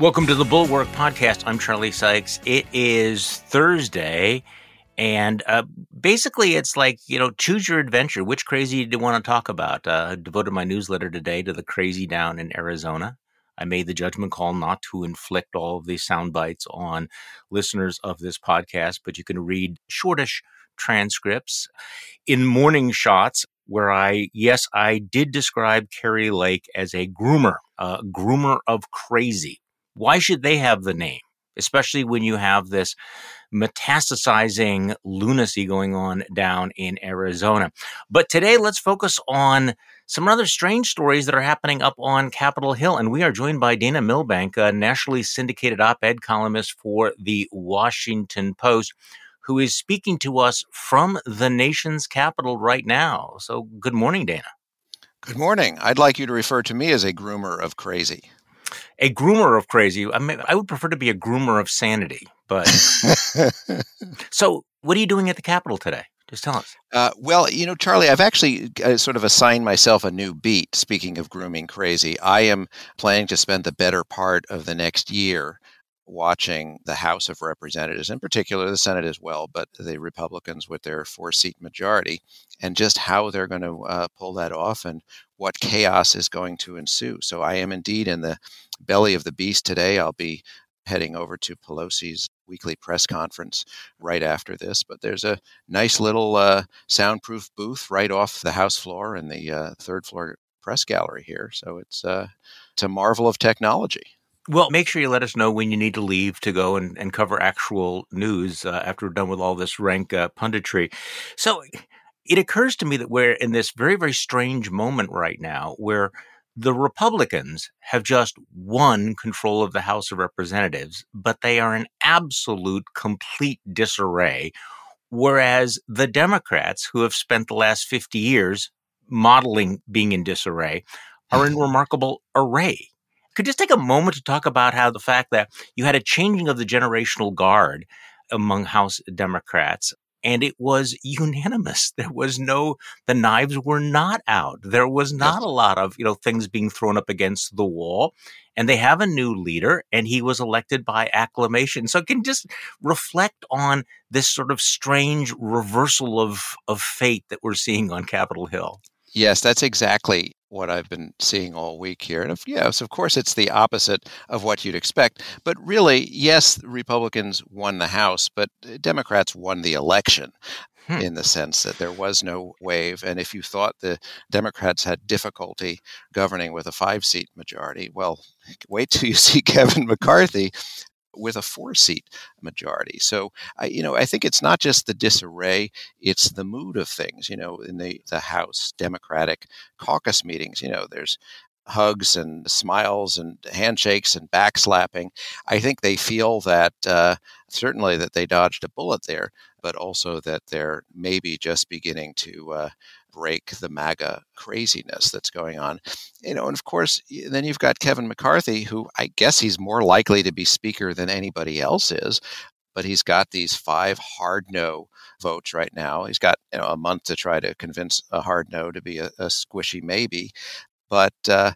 Welcome to the Bulwark Podcast. I'm Charlie Sykes. It is Thursday, and uh, basically, it's like you know, choose your adventure. Which crazy do you want to talk about? Uh, I devoted my newsletter today to the crazy down in Arizona. I made the judgment call not to inflict all of these sound bites on listeners of this podcast, but you can read shortish transcripts in morning shots where I, yes, I did describe Kari Lake as a groomer, a groomer of crazy. Why should they have the name? Especially when you have this metastasizing lunacy going on down in Arizona. But today, let's focus on some other strange stories that are happening up on Capitol Hill. And we are joined by Dana Milbank, a nationally syndicated op ed columnist for the Washington Post, who is speaking to us from the nation's capital right now. So, good morning, Dana. Good morning. I'd like you to refer to me as a groomer of crazy a groomer of crazy. I mean, I would prefer to be a groomer of sanity. But so, what are you doing at the Capitol today? Just tell us. Uh, well, you know, Charlie, I've actually uh, sort of assigned myself a new beat. Speaking of grooming crazy, I am planning to spend the better part of the next year watching the House of Representatives, in particular the Senate as well, but the Republicans with their four seat majority, and just how they're going to uh, pull that off and what chaos is going to ensue. So I am indeed in the belly of the beast today. I'll be heading over to Pelosi's weekly press conference right after this. But there's a nice little uh, soundproof booth right off the House floor in the uh, third floor press gallery here. So it's uh, it's a marvel of technology. Well, make sure you let us know when you need to leave to go and, and cover actual news uh, after we're done with all this rank uh, punditry. So it occurs to me that we're in this very, very strange moment right now where the Republicans have just won control of the House of Representatives, but they are in absolute, complete disarray. Whereas the Democrats, who have spent the last 50 years modeling being in disarray, are in remarkable array could just take a moment to talk about how the fact that you had a changing of the generational guard among House Democrats and it was unanimous. There was no, the knives were not out. There was not a lot of, you know, things being thrown up against the wall. And they have a new leader and he was elected by acclamation. So can just reflect on this sort of strange reversal of, of fate that we're seeing on Capitol Hill. Yes, that's exactly what I've been seeing all week here. And if, yes, of course, it's the opposite of what you'd expect. But really, yes, Republicans won the House, but Democrats won the election. Hmm. In the sense that there was no wave. And if you thought the Democrats had difficulty governing with a five seat majority, well, wait till you see Kevin McCarthy with a four seat majority. So, I, you know, I think it's not just the disarray, it's the mood of things. You know, in the, the House Democratic caucus meetings, you know, there's hugs and smiles and handshakes and backslapping. I think they feel that uh, certainly that they dodged a bullet there, but also that they're maybe just beginning to uh, break the MAGA craziness that's going on. You know, and of course, then you've got Kevin McCarthy, who I guess he's more likely to be speaker than anybody else is. But he's got these five hard no votes right now. He's got you know, a month to try to convince a hard no to be a, a squishy maybe. But uh,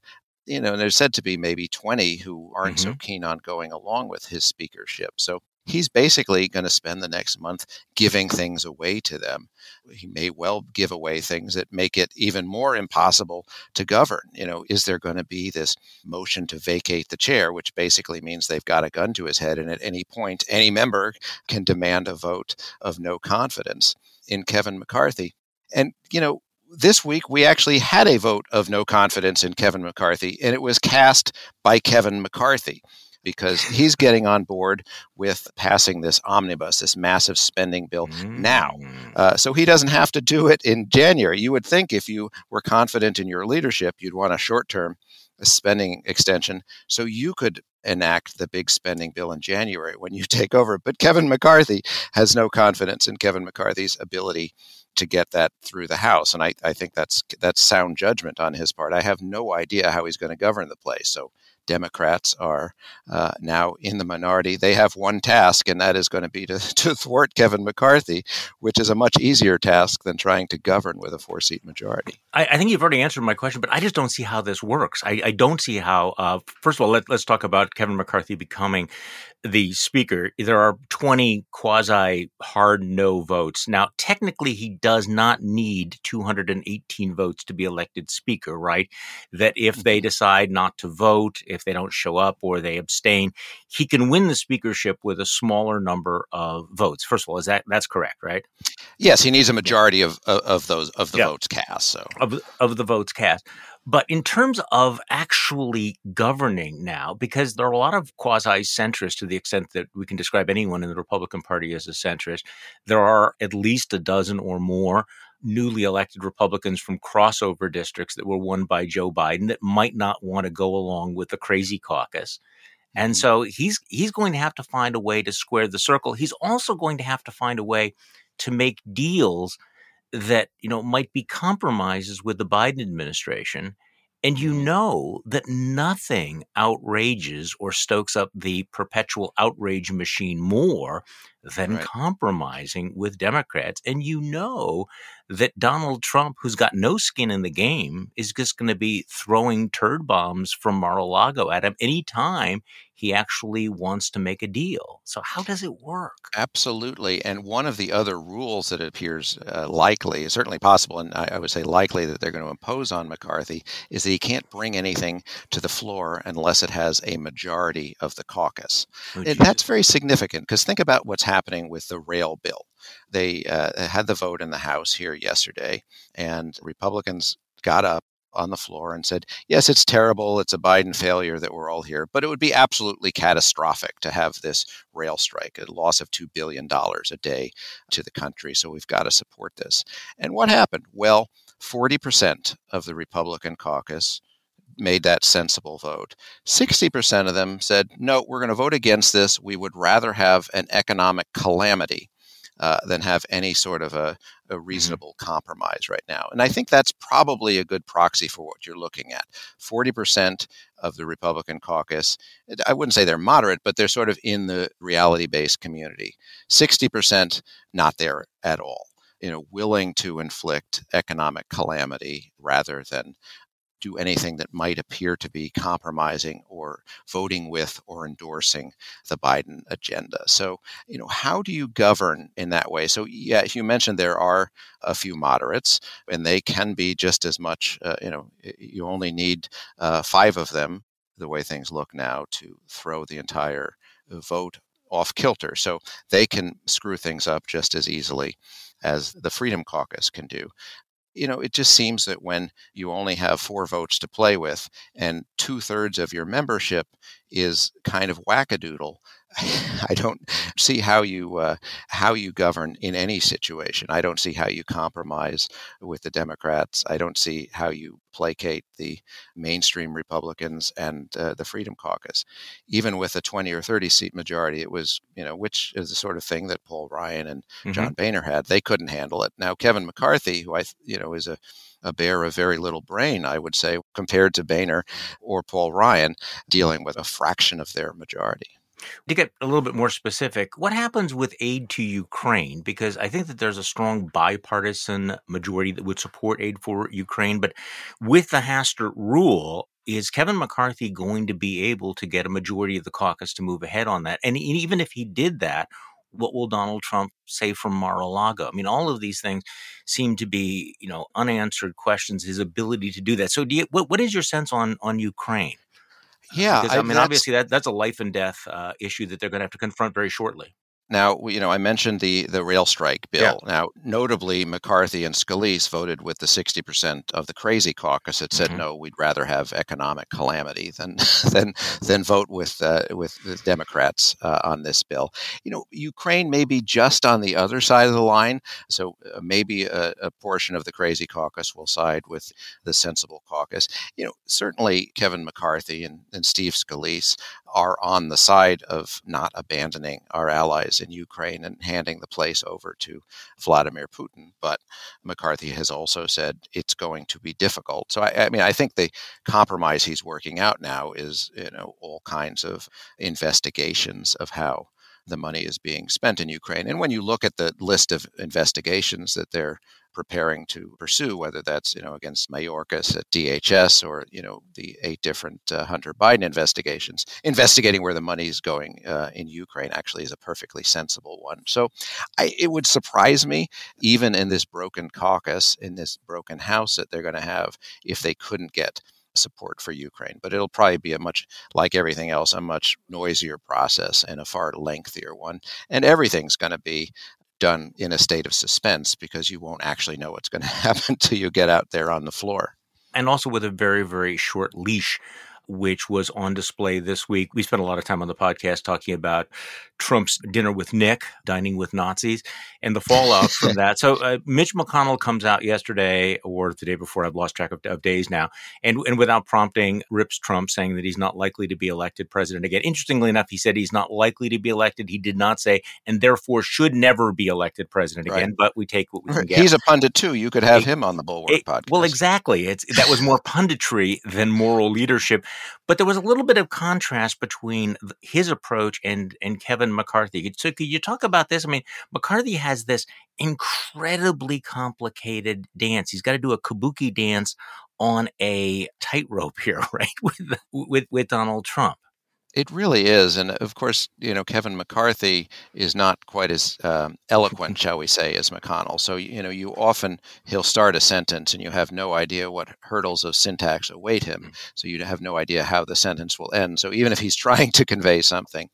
you know, and there's said to be maybe 20 who aren't mm-hmm. so keen on going along with his speakership. So he's basically going to spend the next month giving things away to them. He may well give away things that make it even more impossible to govern. You know, is there going to be this motion to vacate the chair, which basically means they've got a gun to his head, and at any point, any member can demand a vote of no confidence in Kevin McCarthy. And, you know, this week we actually had a vote of no confidence in Kevin McCarthy, and it was cast by Kevin McCarthy because he's getting on board with passing this omnibus, this massive spending bill mm. now. Uh, so he doesn't have to do it in January. You would think if you were confident in your leadership, you'd want a short term spending extension so you could enact the big spending bill in January when you take over. But Kevin McCarthy has no confidence in Kevin McCarthy's ability to get that through the House. And I, I think that's that's sound judgment on his part. I have no idea how he's going to govern the place. So Democrats are uh, now in the minority. They have one task, and that is going to be to, to thwart Kevin McCarthy, which is a much easier task than trying to govern with a four seat majority. I, I, think you've already answered my question, but I just don't see how this works. I, I don't see how, uh, first of all, let, let's talk about Kevin McCarthy becoming the speaker, there are 20 quasi hard no votes. Now, technically, he does not need 218 votes to be elected speaker, right? That if they mm-hmm. decide not to vote, if they don't show up or they abstain, he can win the speakership with a smaller number of votes. First of all, is that that's correct, right? Yes, he needs a majority of, of, those of the votes cast. So of, of the votes cast. But in terms of actually governing now, because there are a lot of quasi centrists to the extent that we can describe anyone in the Republican Party as a centrist, there are at least a dozen or more newly elected Republicans from crossover districts that were won by Joe Biden that might not want to go along with the crazy caucus. And mm-hmm. so he's he's going to have to find a way to square the circle. He's also going to have to find a way to make deals that you know might be compromises with the Biden administration and you know that nothing outrages or stokes up the perpetual outrage machine more than right. compromising with Democrats. And you know that Donald Trump, who's got no skin in the game, is just going to be throwing turd bombs from Mar a Lago at him anytime he actually wants to make a deal. So, how does it work? Absolutely. And one of the other rules that appears uh, likely, certainly possible, and I, I, would say likely that they're going to impose on McCarthy, is that he can't bring anything to the floor unless it has a majority of the caucus. Oh, that's very significant because think about what's happening with the rail bill. They uh, had the vote in the House here yesterday, and Republicans got up on the floor and said, Yes, it's terrible. It's a Biden failure that we're all here, but it would be absolutely catastrophic to have this rail strike, a loss of $2 billion a day to the country. So we've got to support this. And what happened? Well, 40% of the Republican caucus made that sensible vote. 60% of them said, no, we're going to vote against this. We would rather have an economic calamity uh, than have any sort of a, a mm-hmm. reasonable mm-hmm. compromise right now. And I think that's probably a good proxy for what you're looking at. 40% of the Republican caucus, I wouldn't say they're moderate, but they're sort of in the reality based community. 60% not there at all you know, willing to inflict economic calamity rather than do anything that might appear to be compromising or voting with or endorsing the Biden agenda. So, you know, how do you govern in that way? So, yeah, you mentioned there are a few moderates, and they can be just as much, uh, you know, you only need uh, five of them, the way things look now, to throw the entire vote off kilter. So they can screw things up just as easily as the Freedom Caucus can do you know, it just seems that when you only have four votes to play with and two thirds of your membership is kind of wackadoodle, I don't see how you uh, how you govern in any situation. I don't see how you compromise with the Democrats. I don't see how you placate the mainstream Republicans and uh, the Freedom Caucus. Even with a 20 or 30 seat majority, it was you know which is the sort of thing that Paul Ryan and mm-hmm. John Boehner had. They couldn't handle it. Now Kevin McCarthy, who I you know is a a bear of very little brain, I would say, compared to Boehner or Paul Ryan, dealing with a fraction of their majority. To get a little bit more specific, what happens with aid to Ukraine? Because I think that there's a strong bipartisan majority that would support aid for Ukraine. But with the Hastert rule, is Kevin McCarthy going to be able to get a majority of the caucus to move ahead on that? And even if he did that, what will Donald Trump say from Mar-a-Lago? I mean, all of these things seem to be, you know, unanswered questions. His ability to do that. So, do you, what, what is your sense on on Ukraine? Yeah, because, I, I mean, obviously that that's a life and death uh, issue that they're going to have to confront very shortly. Now, you know, I mentioned the the rail strike bill. Yeah. Now, notably, McCarthy and Scalise voted with the 60% of the crazy caucus that said, mm-hmm. no, we'd rather have economic calamity than than than vote with uh, with the Democrats uh, on this bill. You know, Ukraine may be just on the other side of the line, so uh, maybe a, a, portion of the crazy caucus will side with the sensible caucus. You know, certainly Kevin McCarthy and, and Steve Scalise are on the side of not abandoning our allies in Ukraine and handing the place over to Vladimir Putin. But McCarthy has also said it's going to be difficult. So I, I mean, I think the compromise he's working out now is you know all kinds of investigations of how the money is being spent in Ukraine. And when you look at the list of investigations that they're preparing to pursue, whether that's you know against Mayorkas at DHS or you know the eight different uh, Hunter Biden investigations. Investigating where the money is going uh, in Ukraine actually is a perfectly sensible one. So, I, it would surprise me, even in this broken caucus, in this broken House that they're going to have, if they couldn't get support for Ukraine. But it'll probably be a much, like everything else, a much noisier process and a far lengthier one. And everything's going to be done in a state of suspense because you won't actually know what's going to happen until you get out there on the floor. And also with a very, very short leash which was on display this week. We spent a lot of time on the podcast talking about Trump's dinner with Nick, dining with Nazis, and the fallout from that. So uh, Mitch McConnell comes out yesterday or the day before, I've lost track of, of, days now, and, and without prompting, rips Trump, saying that he's not likely to be elected president again. Interestingly enough, he said he's not likely to be elected. He did not say, and therefore should never be elected president again, right. but we take what we can get. He's a pundit too. You could have it, him on the Bulwark it, podcast. Well, exactly. It's That was more punditry than moral leadership. But there was a little bit of contrast between his approach and and Kevin McCarthy. So could you talk about this? I mean, McCarthy has this incredibly complicated dance. He's got to do a kabuki dance on a tightrope here, right? With with with Donald Trump. It really is, and of course, you know Kevin McCarthy is not quite as um, eloquent, shall we say, as McConnell. So you know, you often he'll start a sentence, and you have no idea what hurdles of syntax await him. Mm. So you have no idea how the sentence will end. So even if he's trying to convey something,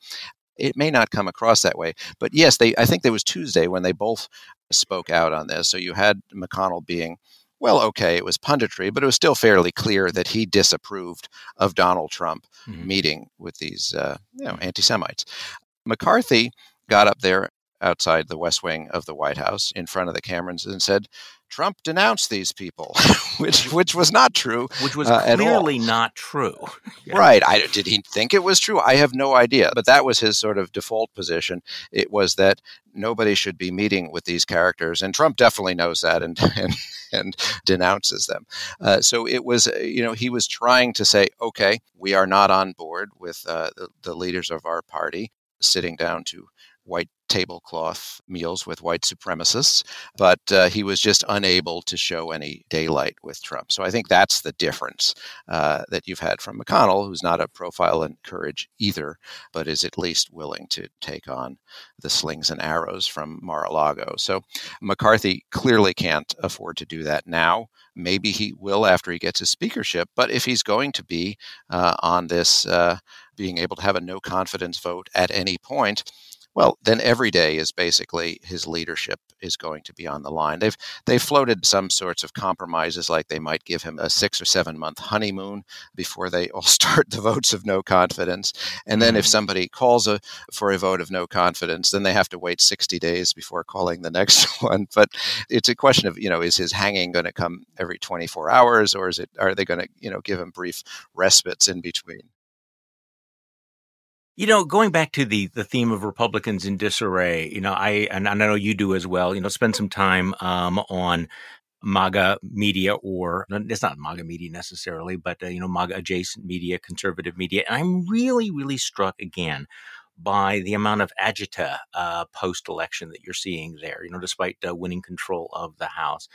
it may not come across that way. But yes, they. I think there was Tuesday when they both spoke out on this. So you had McConnell being well, okay, it was punditry, but it was still fairly clear that he disapproved of Donald Trump mm-hmm. meeting with these, uh, you know, anti Semites. McCarthy got up there outside the West Wing of the White House in front of the Camerons and said, Trump denounced these people, which which was not true. Which was uh, clearly not true. yeah. Right. I, did he think it was true? I have no idea. But that was his sort of default position. It was that nobody should be meeting with these characters, and Trump definitely knows that and and, and denounces them. Uh, so it was, uh, you know, he was trying to say, okay, we are not on board with uh, the, the leaders of our party sitting down to white tablecloth meals with white supremacists, but uh, he was just unable to show any daylight with Trump. So I think that's the difference uh, that you've had from McConnell, who's not a profile in courage either, but is at least willing to take on the slings and arrows from Mar a Lago. So McCarthy clearly can't afford to do that now. Maybe he will after he gets his speakership, but if he's going to be uh, on this, uh, being able to have a no confidence vote at any point, well, then every day is basically his leadership is going to be on the line. They've they've floated some sorts of compromises, like they might give him a six or seven month honeymoon before they all start the votes of no confidence, and then if mm-hmm. somebody calls a, for a vote of no confidence, then they have to wait sixty days before calling the next one. But it's a question of you know is his hanging going to come every twenty four hours, or is it are they going to you know give him brief respites in between? You know, going back to the the theme of Republicans in disarray, you know, I and I know you do as well. You know, spend some time um, on MAGA media, or it's not MAGA media necessarily, but uh, you know, MAGA adjacent media, conservative media. And I'm really, really struck again by the amount of agita uh, post election that you're seeing there. You know, despite uh, winning control of the House,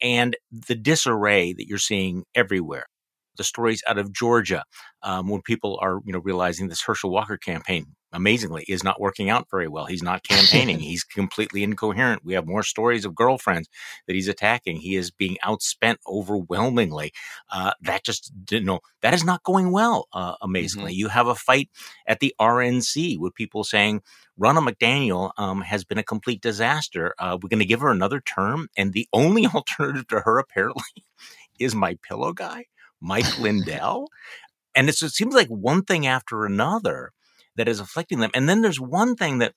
and the disarray that you're seeing everywhere the stories out of Georgia um, when people are you know realizing this Herschel Walker campaign amazingly is not working out very well. He's not campaigning. he's completely incoherent. We have more stories of girlfriends that he's attacking. He is being outspent overwhelmingly. Uh, that just you know that is not going well. Uh, amazingly, mm-hmm. you have a fight at the RNC with people saying. Ronna McDaniel um, has been a complete disaster. Uh, we're going to give her another term, and the only alternative to her apparently is my pillow guy. Mike Lindell. And it seems like one thing after another that is afflicting them. And then there's one thing that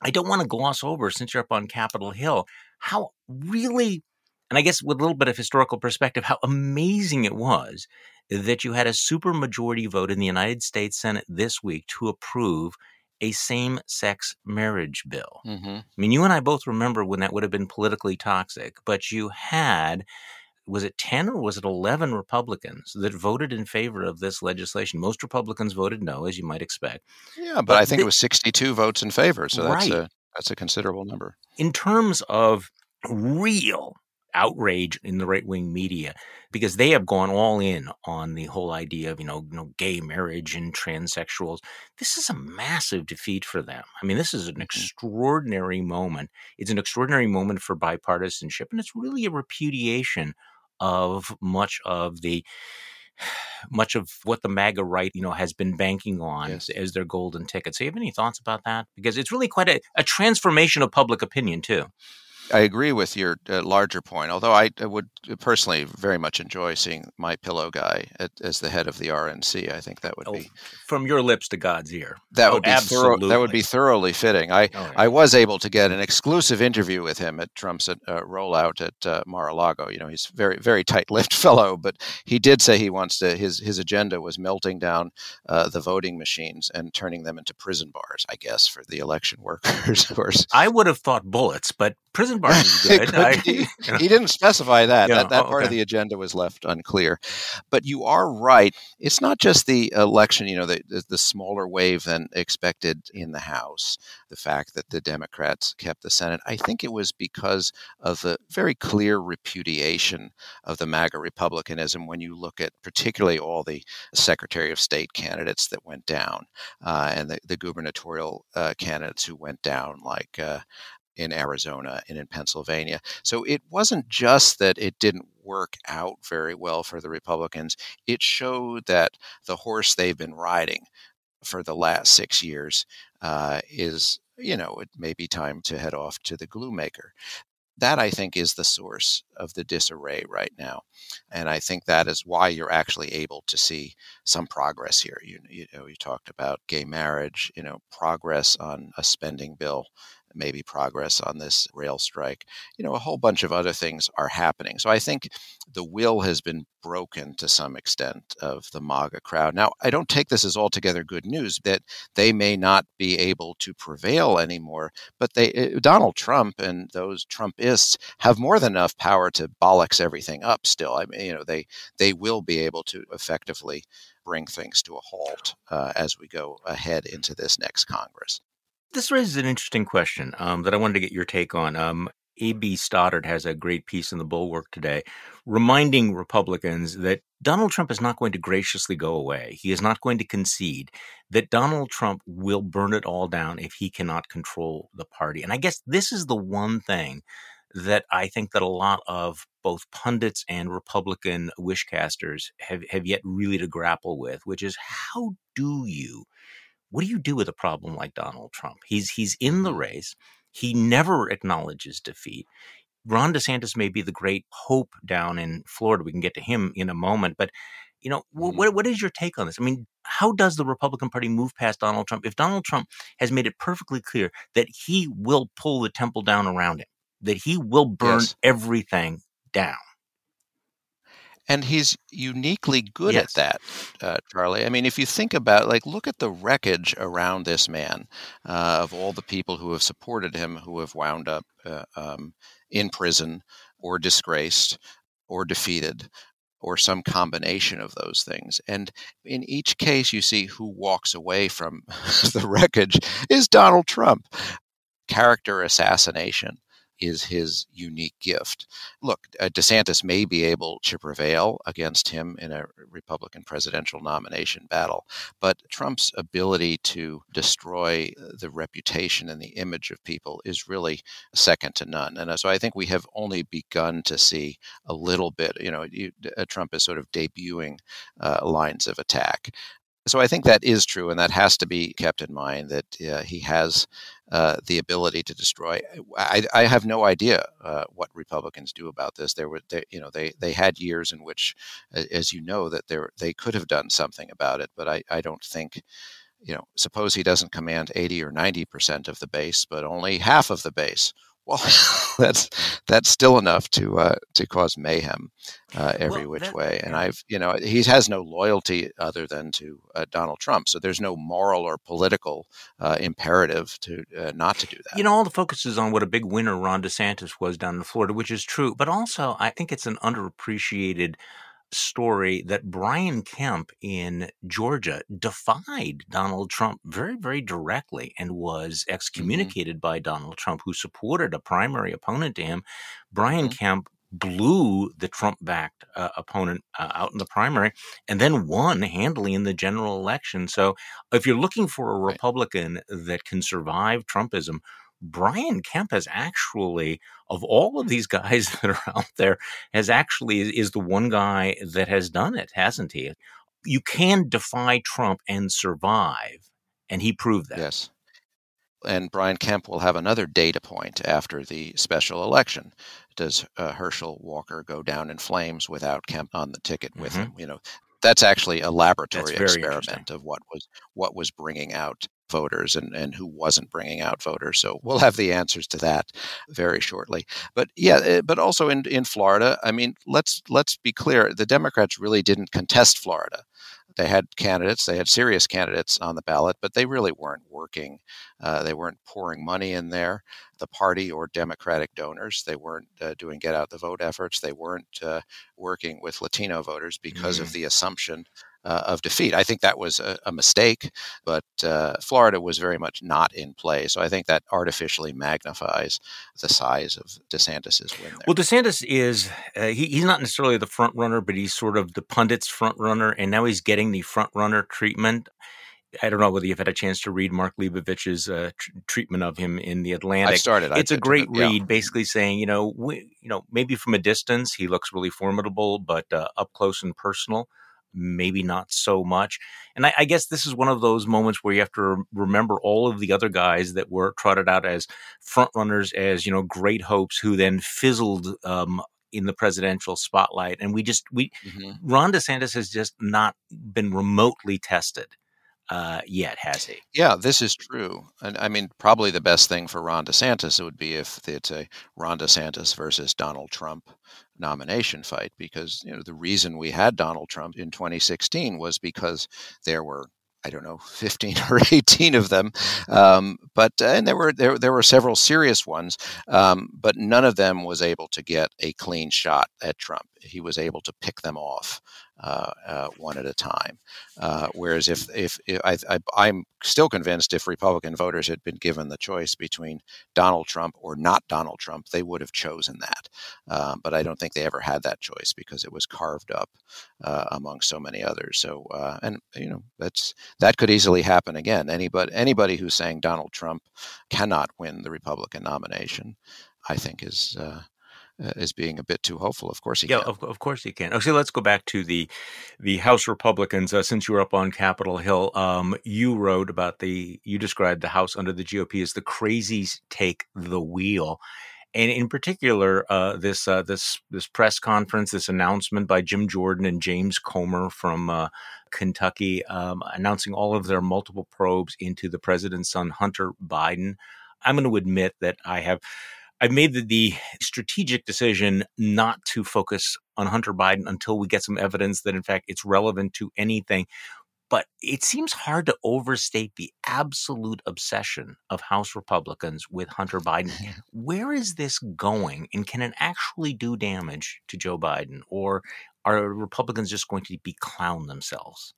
I don't want to gloss over since you're up on Capitol Hill, how really, and I guess with a little bit of historical perspective, how amazing it was that you had a supermajority vote in the United States Senate this week to approve a same sex marriage bill. Mm-hmm. I mean, you and I both remember when that would have been politically toxic, but you had was it 10 or was it 11 Republicans that voted in favor of this legislation? Most Republicans voted no, as you might expect. Yeah, but, but I think it was 62 votes in favor, so that's right. a that's a considerable number. In terms of real outrage in the right wing media because they have gone all in on the whole idea of you know, you know gay marriage and transsexuals. This is a massive defeat for them. I mean, this is an mm-hmm. extraordinary moment. It's an extraordinary moment for bipartisanship, and it's really a repudiation of much of the much of what the MAGA right, you know, has been banking on yes. as their golden ticket. So, you have any thoughts about that? Because it's really quite a, a transformation of public opinion, too. I agree with your uh, larger point. Although I, I, would personally very much enjoy seeing my pillow guy at, as the head of the RNC. I think that would oh, be from your lips to God's ear. That oh, would be thorough, that would be thoroughly fitting. I oh, yeah. I was able to get an exclusive interview with him at Trump's uh, rollout at uh, Mar-a-Lago. You know, he's very very tight-lipped fellow, but he did say he wants to. His his agenda was melting down uh, the voting machines and turning them into prison bars. I guess for the election workers. Of course, I would have thought bullets, but prison good. I, he, you know. he, didn't specify that. that that oh, part okay. of the agenda was left unclear. But you are right. It's not just the election, you know, the, the smaller wave than expected in the House, the fact that the Democrats kept the Senate. I think it was because of the very clear repudiation of the MAGA Republicanism when you look at particularly all the Secretary of State candidates that went down uh, and the, the gubernatorial uh, candidates who went down, like uh, in Arizona and in Pennsylvania. So it wasn't just that it didn't work out very well for the Republicans, it showed that the horse they've been riding for the last six years uh, is, you know, it may be time to head off to the glue maker. That I think is the source of the disarray right now, and I think that is why you're actually able to see some progress here. You, you know, you talked about gay marriage, you know, progress on a spending bill maybe progress on this rail strike. You know, a whole bunch of other things are happening. So I think the will has been broken to some extent of the MAGA crowd. Now, I don't take this as altogether good news that they may not be able to prevail anymore, but they eh, Donald Trump and those Trumpists have more than enough power to bollocks everything up still. I mean, you know, they they will be able to effectively bring things to a halt uh, as we go ahead into this next Congress. This raises an interesting question um, that I wanted to get your take on. Um, A.B. Stoddard has a great piece in the Bulwark today, reminding Republicans that Donald Trump is not going to graciously go away. He is not going to concede that Donald Trump will burn it all down if he cannot control the party. And I guess this is the one thing that I think that a lot of both pundits and Republican wishcasters have, have yet really to grapple with, which is how do you what do you do with a problem like Donald Trump? He's he's in the mm. race. He never acknowledges defeat. Ron DeSantis may be the great hope down in Florida. We can get to him in a moment, but you know, mm-hmm. what what is your take on this? I mean, how does the Republican Party move past Donald Trump if Donald Trump has made it perfectly clear that he will pull the temple down around him, that he will burn yes. everything down? And he's uniquely good yes. at that, uh, Charlie. I mean, if you think about, like, look at the wreckage around this man uh, of all the people who have supported him, who have wound up uh, um, in prison or disgraced or defeated or some combination of those things. And in each case, you see who walks away from the wreckage is Donald Trump. Character assassination is his unique gift. Look, uh, DeSantis may be able to prevail against him in a Republican presidential nomination battle, but Trump's ability to destroy uh, the reputation and the image of people is really second to none. And uh, so I think we have only begun to see a little bit, you know, Trump is sort of debuting uh, lines of attack. So I think that is true, and that has to be kept in mind that uh, he has uh, the ability to destroy. I, I have no idea uh, what Republicans do about this. There were, they, you know, they they had years in which, as you know, that they they could have done something about it, but I, I don't think. You know, suppose he doesn't command 80 or 90 percent of the base, but only half of the base. Well, that's that's still enough to uh, to cause mayhem uh, every well, which that, way. And I've you know he has no loyalty other than to uh, Donald Trump, so there's no moral or political uh, imperative to uh, not to do that. You know, all the focus is on what a big winner Ron DeSantis was down in Florida, which is true, but also I think it's an underappreciated story that Brian Kemp in Georgia defied Donald Trump very, very directly and was mm-hmm. excommunicated mm-hmm. by Donald Trump, who supported a primary opponent to him. Brian mm-hmm. Kemp blew the Trump backed uh, opponent uh, out in the primary and then won handily in the general election. So if you're looking for a Republican right. that can survive Trumpism, Brian Kemp has actually, of all of these guys that are out there, has actually is the one guy that has done it, hasn't he? You can defy Trump and survive, and he proved that. Yes. And Brian Kemp will have another data point after the special election. Does uh, Herschel Walker go down in flames without Kemp on the ticket with mm-hmm. him? You know, that's actually a laboratory experiment of what was what was bringing out voters and, and who wasn't bringing out voters. So we'll have the answers to that very shortly. But yeah, eh, but also in, in Florida, I mean, let's let's be clear: the Democrats really didn't contest Florida. They had candidates, they had serious candidates on the ballot, but they really weren't working. Uh, they weren't pouring money in there, the party or Democratic donors. They weren't uh, doing get out the vote efforts. They weren't uh, working with Latino voters because mm-hmm. of the assumption uh, of defeat. I think that was a, a mistake, but uh, Florida was very much not in play. So I think that artificially magnifies the size of DeSantis's win. There. Well, DeSantis is uh, he, he's not necessarily the front runner, but he's sort of the pundit's front runner, and now he's getting the front runner treatment. I don't know whether you've had a chance to read Mark Leibovich's uh, tr- treatment of him in the Atlantic. I started. It's I a great read, basically saying, you know, we, you know, maybe from a distance he looks really formidable, but uh, up close and personal, maybe not so much. And I, I, guess this is one of those moments where you have to remember all of the other guys that were trotted out as front runners, as you know, great hopes, who then fizzled um, in the presidential spotlight. And we just we mm-hmm. Ron DeSantis has just not been remotely tested. Uh, yet, has he? Yeah, this is true. And I mean, probably the best thing for Ron DeSantis would be if it's a Ron DeSantis versus Donald Trump nomination fight because you know the reason we had Donald Trump in 2016 was because there were I don't know, 15 or 18 of them. Um, but uh, and there were there, there were several serious ones, um, but none of them was able to get a clean shot at Trump. He was able to pick them off uh, uh, one at a time. Uh, whereas if, if, if I, am still convinced if Republican voters had been given the choice between Donald Trump or not Donald Trump, they would have chosen that. Um, but I don't think they ever had that choice because it was carved up uh, among so many others. So and you know that's that could easily happen again. Anybody anybody who's saying Donald Trump cannot win the Republican nomination, I think is uh, as being a bit too hopeful. Of course he yeah, can. Of, of course he can. Okay, let's go back to the the House Republicans. Uh, since you were up on Capitol Hill, um, you wrote about the you described the House under the GOP as the crazies take the wheel. And in particular, uh, this uh, this this press conference, this announcement by Jim Jordan and James Comer from uh, Kentucky, um, announcing all of their multiple probes into the president's son Hunter Biden. I'm going to admit that I have I've made the, the, strategic decision not to focus on Hunter Biden until we get some evidence that, in fact, it's relevant to anything. But it seems hard to overstate the absolute obsession of House Republicans with Hunter Biden. Where is this going? And can it actually do damage to Joe Biden? Or are Republicans just going to be clown themselves?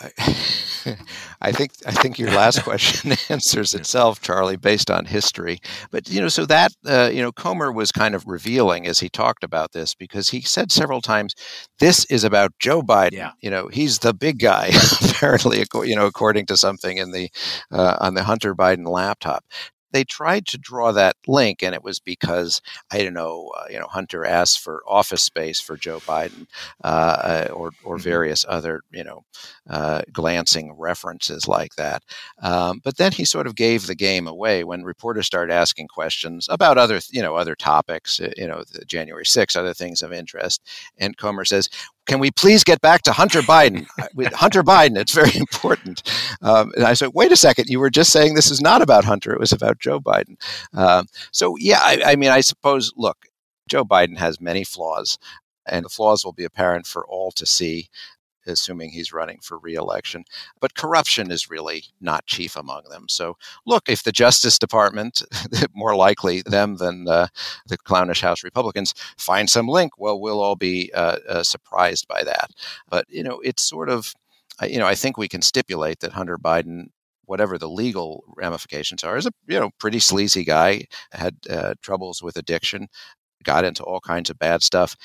I think I think your last question answers itself, Charlie, based on history. But you know, so that uh, you know, Comer was kind of revealing as he talked about this because he said several times, "This is about Joe Biden." Yeah. You know, he's the big guy, apparently. You know, according to something in the uh, on the Hunter Biden laptop they tried to draw that link, and it was because I don't know, uh, you know, Hunter asked for office space for Joe Biden, uh, uh or or mm-hmm. various other you know uh, glancing references like that. Um, but then he sort of gave the game away when reporters started asking questions about other you know other topics, uh, you know, January 6th, other things of interest, and Comer says, can we please get back to Hunter Biden? Hunter Biden, it's very important. Um, and I said, wait a second, you were just saying this is not about Hunter, it was about Joe Biden. Um, so, yeah, I, I mean, I suppose, look, Joe Biden has many flaws, and the flaws will be apparent for all to see assuming he's running for reelection. But corruption is really not chief among them. So, look, if the Justice Department, more likely them than uh, the clownish House Republicans, find some link, well, we'll all be uh, uh, surprised by that. But, you know, it's sort of, you know, I think we can stipulate that Hunter Biden whatever the legal ramifications are, is a you know pretty sleazy guy. Had uh, troubles with addiction, got into all kinds of bad stuff.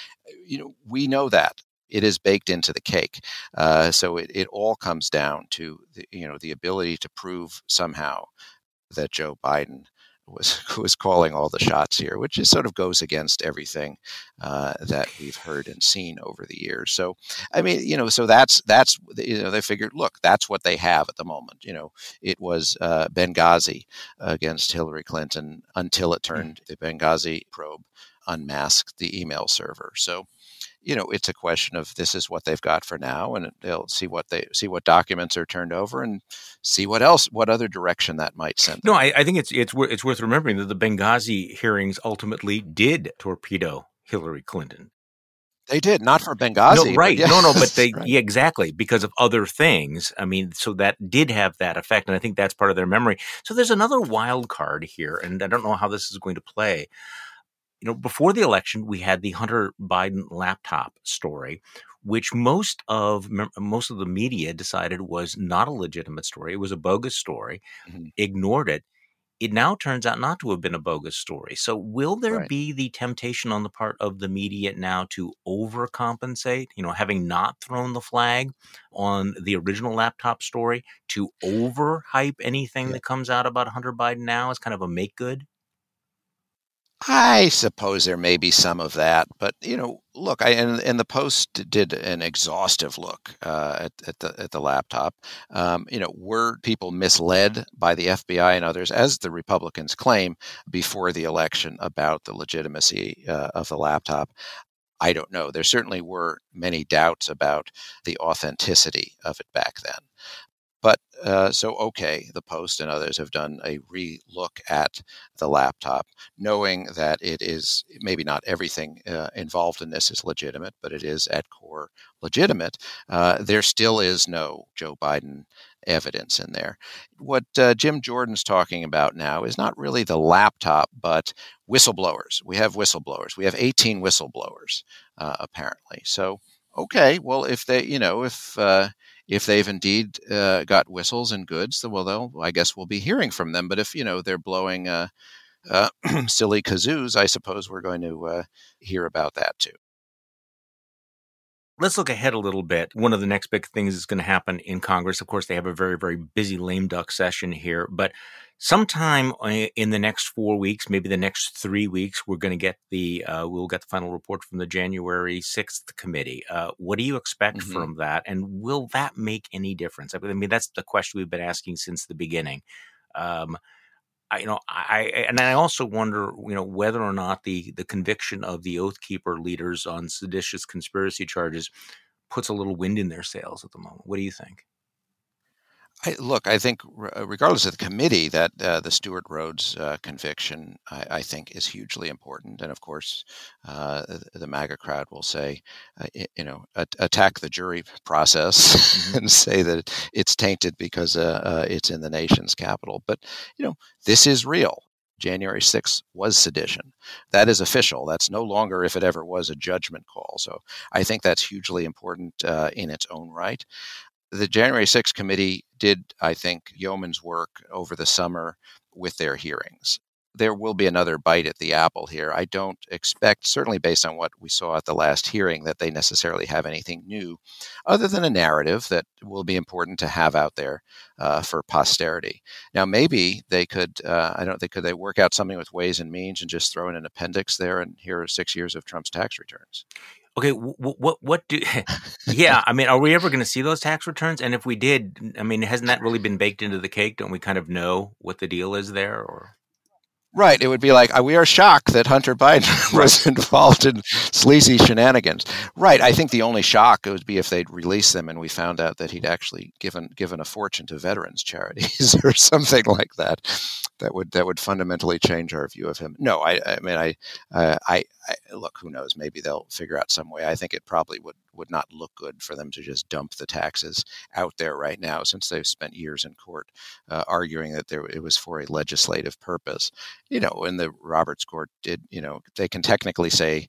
You know, we know that it is baked into the cake. Uh, so it, it all comes down to the, you know the ability to prove somehow that Joe Biden was was calling all the shots here, which is sort of goes against everything uh, that we've heard and seen over the years. So, I mean, you know, so that's that's you know they figured, look, that's what they have at the moment. You know, it was uh, Benghazi against Hillary Clinton until it hmm. turned the Benghazi probe unmasked the email server. So you know, it's a question of this is what they've got for now, and they'll see what they see what documents are turned over, and see what else, what other direction that might send. Them. No, I, I think it's it's it's worth remembering that the Benghazi hearings ultimately did torpedo Hillary Clinton. They did, not for Benghazi. No, right. Yeah. No, no, but they, right. yeah, exactly, because of other things. I mean, so that did have that effect. And I think that's part of their memory. So there's another wild card here, and I don't know how this is going to play you know, before the election, we had the Hunter Biden laptop story, which most of most of the media decided was not a legitimate story. It was a bogus story, mm-hmm. ignored it. It now turns out not to have been a bogus story. So, will there right. be the temptation on the part of the media now to overcompensate? You know, having not thrown the flag on the original laptop story, to overhype anything yeah. that comes out about Hunter Biden now as kind of a make good? I suppose there may be some of that, but you know, look, I and, and the Post did an exhaustive look uh, at, at the at the laptop. Um, you know, were people misled by the FBI and others, as the Republicans claim before the election about the legitimacy uh, of the laptop? I don't know. There certainly were many doubts about the authenticity of it back then. But uh, so, okay, the Post and others have done a re look at the laptop, knowing that it is maybe not everything uh, involved in this is legitimate, but it is at core legitimate. Uh, there still is no Joe Biden evidence in there. What uh, Jim Jordan's talking about now is not really the laptop, but whistleblowers. We have whistleblowers. We have 18 whistleblowers, uh, apparently. So, okay, well, if they, you know, if uh, if they've indeed uh, got whistles and goods, well, they'll, I guess we'll be hearing from them. But if you know they're blowing uh, uh, silly kazoos, I suppose we're going to uh, hear about that too. Let's look ahead a little bit. One of the next big things is going to happen in Congress. Of course, they have a very, very busy lame duck session here, but sometime uh, in the next four weeks, maybe the next three weeks, we're going to get the uh, we'll get the final report from the January sixth committee. Uh, what do you expect mm-hmm. from that, and will that make any difference? I mean, that's the question we've been asking since the beginning. Um, I, you know, I and I also wonder, you know, whether or not the the conviction of the Oath Keeper leaders on seditious conspiracy charges puts a little wind in their sails at the moment. What do you think? I, look, I think uh, regardless of the committee, that uh, the Stewart Rhodes uh, conviction, I, I, think, is hugely important. And of course, uh, the MAGA crowd will say, uh, you know, attack the jury process mm-hmm. and say that it's tainted because uh, it's in the nation's capital. But you know, this is real. January 6th was sedition. That is official. That's no longer, if it ever was, a judgment call. So I think that's hugely important uh, in its own right the January 6th committee did, I think, yeoman's work over the summer with their hearings. There will be another bite at the apple here. I don't expect, certainly based on what we saw at the last hearing, that they necessarily have anything new other than a narrative that will be important to have out there uh, for posterity. Now, maybe they could, uh, I don't think, could they work out something with Ways and Means and just throw in an appendix there and here are six years of Trump's tax returns? Okay, what what what do? yeah, I mean, are we ever going to see those tax returns? And if we did, I mean, hasn't that really been baked into the cake? Don't we kind of know what the deal is there? Or Right. It would be like, we are shocked that Hunter Biden was right. involved in sleazy shenanigans. Right. I think the only shock would be if they'd release them and we found out that he'd actually given given a fortune to veterans charities or something like that. That would that would fundamentally change our view of him. No, I, I mean, I, uh, I, I look. Who knows? Maybe they'll figure out some way. I think it probably would would not look good for them to just dump the taxes out there right now, since they've spent years in court uh, arguing that there it was for a legislative purpose you know, and the Roberts Court did, you know, they can technically say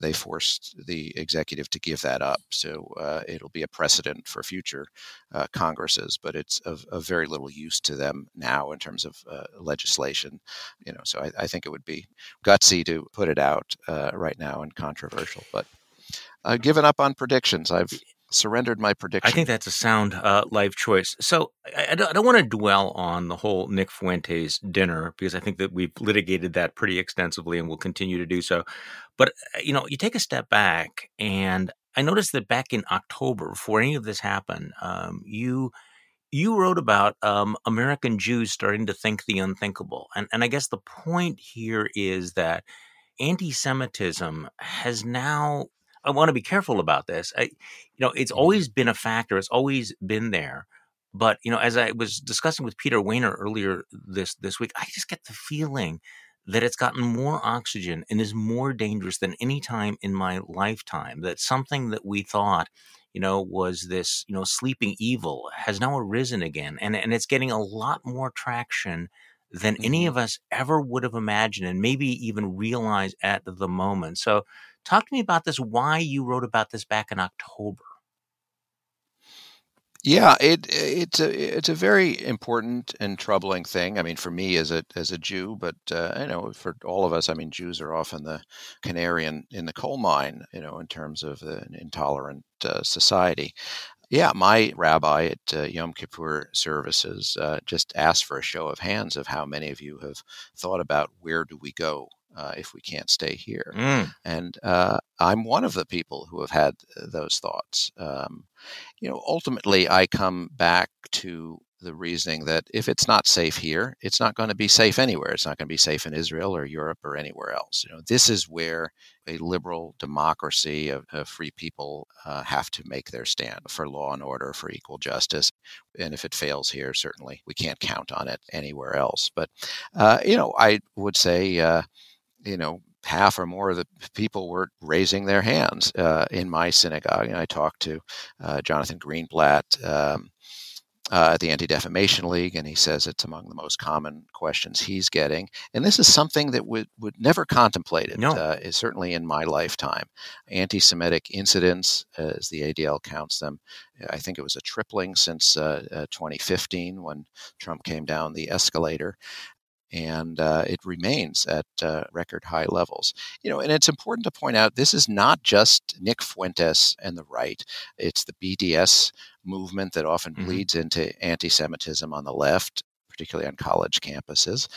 they forced the executive to give that up. So uh, it'll be a precedent for future uh, Congresses, but it's of, of, very little use to them now in terms of uh, legislation. You know, so I, I, think it would be gutsy to put it out uh, right now and controversial. But I've given up on predictions. I've surrendered my prediction. I think that's a sound uh, life choice. So I, I don't, don't want to dwell on the whole Nick Fuentes dinner because I think that we've litigated that pretty extensively and will continue to do so. But uh, you know, you take a step back, and I noticed that back in October, before any of this happened, um, you you wrote about um, American Jews starting to think the unthinkable, and and I guess the point here is that anti-Semitism has now I want to be careful about this. I, you know, it's mm-hmm. always been a factor. It's always been there. But you know, as I was discussing with Peter Wehner earlier this this week, I just get the feeling that it's gotten more oxygen and is more dangerous than any time in my lifetime. That something that we thought, you know, was this you know sleeping evil has now arisen again, and and it's getting a lot more traction than any mm-hmm. of us ever would have imagined, and maybe even realized at the moment. So Talk to me about this, why you wrote about this back in October. Yeah, it it's a it's a very important and troubling thing. I mean, for me as a as a Jew, but uh, you know, for all of us, I mean, Jews are often the canary in, in the coal mine, you know, in terms of an intolerant uh, society. Yeah, my rabbi at uh, Yom Kippur services uh, just asked for a show of hands of how many of you have thought about where do we go uh, if we can't stay here. Mm. And uh, I'm one of the people who have had those thoughts. Um, you know, ultimately, I come back to the reasoning that if it's not safe here, it's not going to be safe anywhere. It's not going to be safe in Israel or Europe or anywhere else. You know, this is where a liberal democracy of, of free people uh, have to make their stand for law and order, for equal justice. And if it fails here, certainly we can't count on it anywhere else. But uh, you know, I would say uh, you know, half or more of the people were raising their hands uh, in my synagogue. And I talked to uh, Jonathan Greenblatt um, uh, at the Anti Defamation League, and he says it's among the most common questions he's getting. And this is something that would, would never contemplated, no. Uh, certainly in my lifetime. Anti Semitic incidents, as the ADL counts them, I think it was a tripling since uh, uh, 2015 when Trump came down the escalator and uh, it remains at uh, record high levels. You know, and it's important to point out this is not just Nick Fuentes and the right; it's the BDS movement that often mm-hmm. bleeds into anti-Semitism on the left, particularly on college campuses.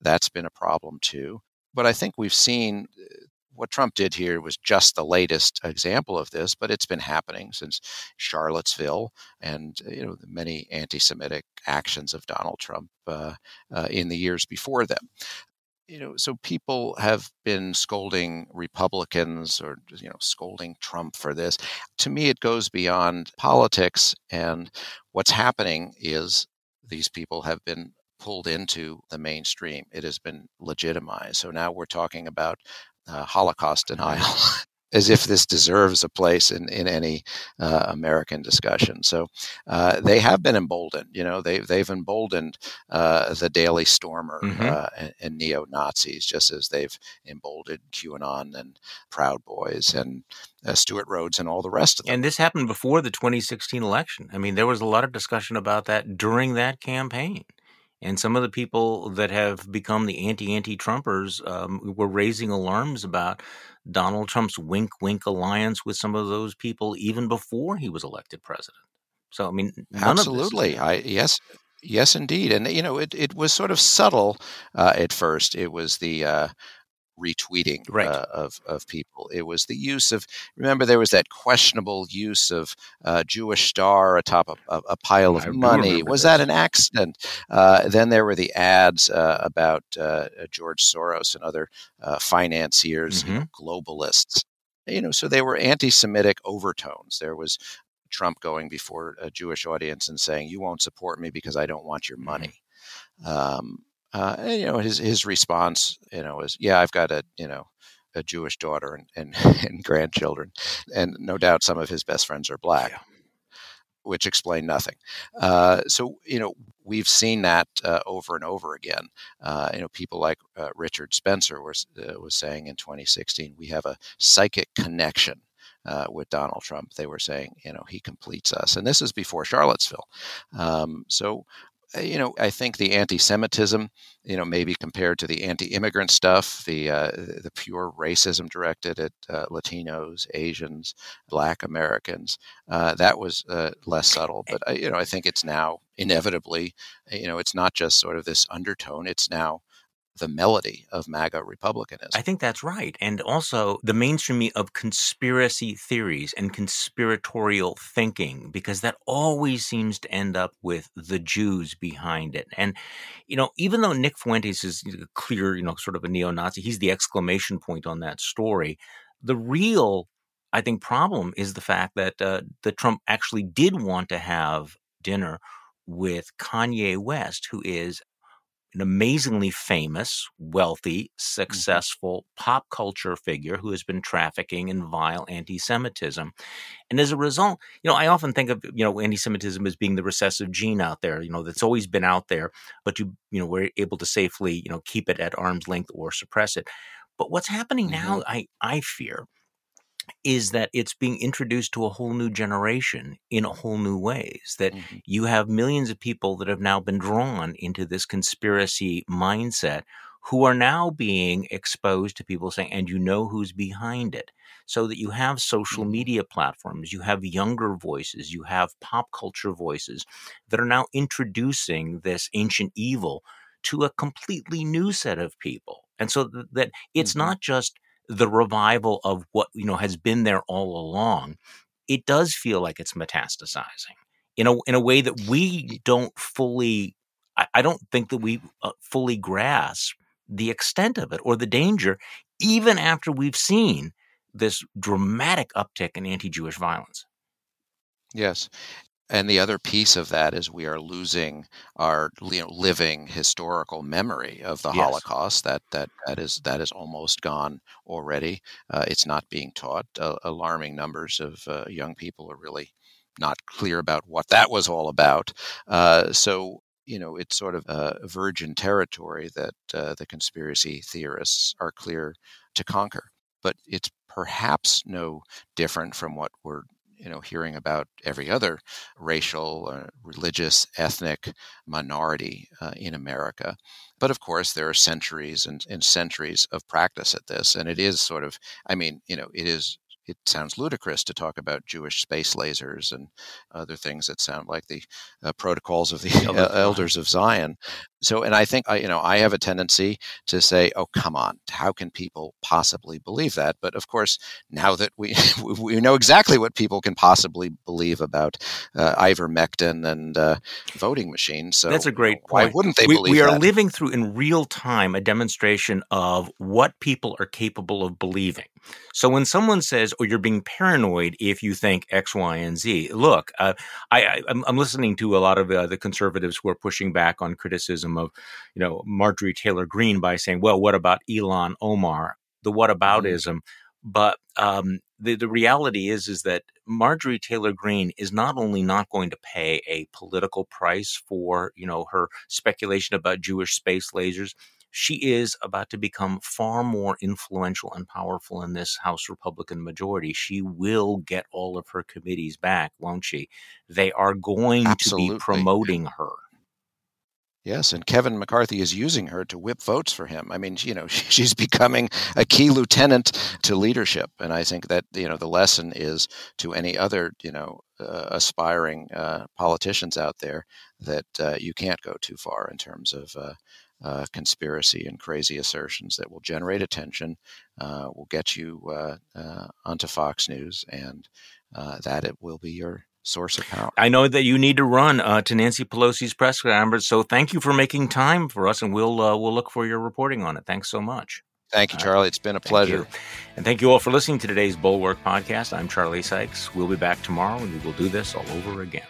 That's been a problem too. But I think we've seen uh, what Trump did here was just the latest example of this, but it's been happening since Charlottesville and you know the many anti-Semitic actions of Donald Trump uh, uh, in the years before them. You know, so people have been scolding Republicans or you know scolding Trump for this. To me, it goes beyond politics, and what's happening is these people have been pulled into the mainstream. It has been legitimized. So now we're talking about uh, Holocaust denial, as if this deserves a place in, in any uh, American discussion. So uh, they have been emboldened. You know, they, they've emboldened uh, the Daily Stormer mm-hmm. Uh, and, and neo Nazis, just as they've emboldened QAnon and Proud Boys and uh, Stewart Rhodes and all the rest of them. And this happened before the 2016 election. I mean, there was a lot of discussion about that during that campaign. And some of the people that have become the anti anti Trumpers um, were raising alarms about Donald Trump's wink wink alliance with some of those people even before he was elected president. So, I mean, absolutely. I, yes. Yes, indeed. And, you know, it, it was sort of subtle uh, at first. It was the, uh, retweeting right. uh, of of people. It was the use of remember there was that questionable use of uh, Jewish star atop a, a, a pile of I money. Was this. that an accident? Uh, then there were the ads uh, about uh, George Soros and other financiers, mm-hmm. you know, globalists. You know, so they were anti-Semitic overtones. There was Trump going before a Jewish audience and saying, "You won't support me because I don't want your mm-hmm. money." Um, uh, and, you know, his his response, you know, is, "Yeah, I've got a you know a Jewish daughter and and, and grandchildren, and no doubt some of his best friends are black." Yeah. Which explained nothing. Uh, so you know we've seen that uh, over and over again. Uh, you know people like uh, Richard Spencer was uh, was saying in 2016 we have a psychic connection uh, with Donald Trump. They were saying, you know, he completes us. And this is before Charlottesville. Um, so, you know, I think the anti-Semitism, you know, maybe compared to the anti-immigrant stuff, the uh, the pure racism directed at uh, Latinos, Asians, Black Americans, uh, that was uh, less subtle. But you know, I think it's now inevitably, you know, it's not just sort of this undertone; it's now the melody of MAGA Republicanism. I think that's right. And also the mainstreaming of conspiracy theories and conspiratorial thinking, because that always seems to end up with the Jews behind it. And, you know, even though Nick Fuentes is clear, you know, sort of a neo Nazi, he's the exclamation point on that story. The real, I think, problem is the fact that, uh, that Trump actually did want to have dinner with Kanye West, who is an amazingly famous, wealthy, mm-hmm. successful mm-hmm. pop culture figure who has been trafficking in vile anti Semitism. And as a result, you know, I often think of, you know, anti Semitism as being the recessive gene out there, you know, that's always been out there, but you, you know, we're able to safely, you know, keep it at arm's length or suppress it. But what's happening mm-hmm. now, I, I fear, is that it's being introduced to a whole new generation in a whole new ways. That mm-hmm. you have millions of people that have now been drawn into this conspiracy mindset who are now being exposed to people saying, and you know who's behind it. So that you have social mm-hmm. media platforms, you have younger voices, you have pop culture voices that are now introducing this ancient evil to a completely new set of people. And so th- that it's mm-hmm. not just the revival of what you know has been there all along, it does feel like it's metastasizing in a in a way that we don't fully. I, I don't think that we uh, fully grasp the extent of it or the danger, even after we've seen this dramatic uptick in anti-Jewish violence. Yes, and the other piece of that is we are losing our you know, living historical memory of the yes. Holocaust. That that that is that is almost gone already. Uh, it's not being taught. Uh, alarming numbers of uh, young people are really not clear about what that was all about. Uh, so you know, it's sort of a virgin territory that uh, the conspiracy theorists are clear to conquer. But it's perhaps no different from what we're you know hearing about every other racial, uh, religious, ethnic minority uh, in America. But of course, there are centuries and, and centuries of practice at this, and it is sort of, I mean, you know, it is it sounds ludicrous to talk about Jewish space lasers and other things that sound like the uh, protocols of the uh, elders of Zion. So, and I think I, you know, I have a tendency to say, "Oh, come on, how can people possibly believe that?" But of course, now that we we know exactly what people can possibly believe about uh, ivermectin and uh, voting machines, so that's a great point. Why wouldn't they we, believe? We are that? living through in real time a demonstration of what people are capable of believing. So when someone says, "Oh, you're being paranoid if you think X, Y, and Z," look, uh, I, am listening to a lot of uh, the conservatives who are pushing back on criticism of, you know, Marjorie Taylor Greene by saying, "Well, what about Ilhan Omar?" The whataboutism. Mm-hmm. But um, the the reality is is that Marjorie Taylor Greene is not only not going to pay a political price for you know her speculation about Jewish space lasers, she is about to become far more influential and powerful in this House Republican majority. She will get all of her committees back, won't she? They are going Absolutely. to be promoting her. Yes, and Kevin McCarthy is using her to whip votes for him. I mean, you know, she's becoming a key lieutenant to leadership, and I think that you know the lesson is to any other you know uh, aspiring uh, politicians out there that uh, you can't go too far in terms of uh, conspiracy and crazy assertions that will generate attention, uh, will get you uh, uh, onto Fox News, and that it will be your source of power. I know that you need to run uh, to Nancy Pelosi's press conference, so thank you for making time for us, and we'll uh, we'll look for your reporting on it. Thanks so much. Thank you, Charlie. It's been a pleasure. And thank you all for listening to today's Bulwark podcast. I'm Charlie Sykes. We'll be back tomorrow, and we will do this all over again.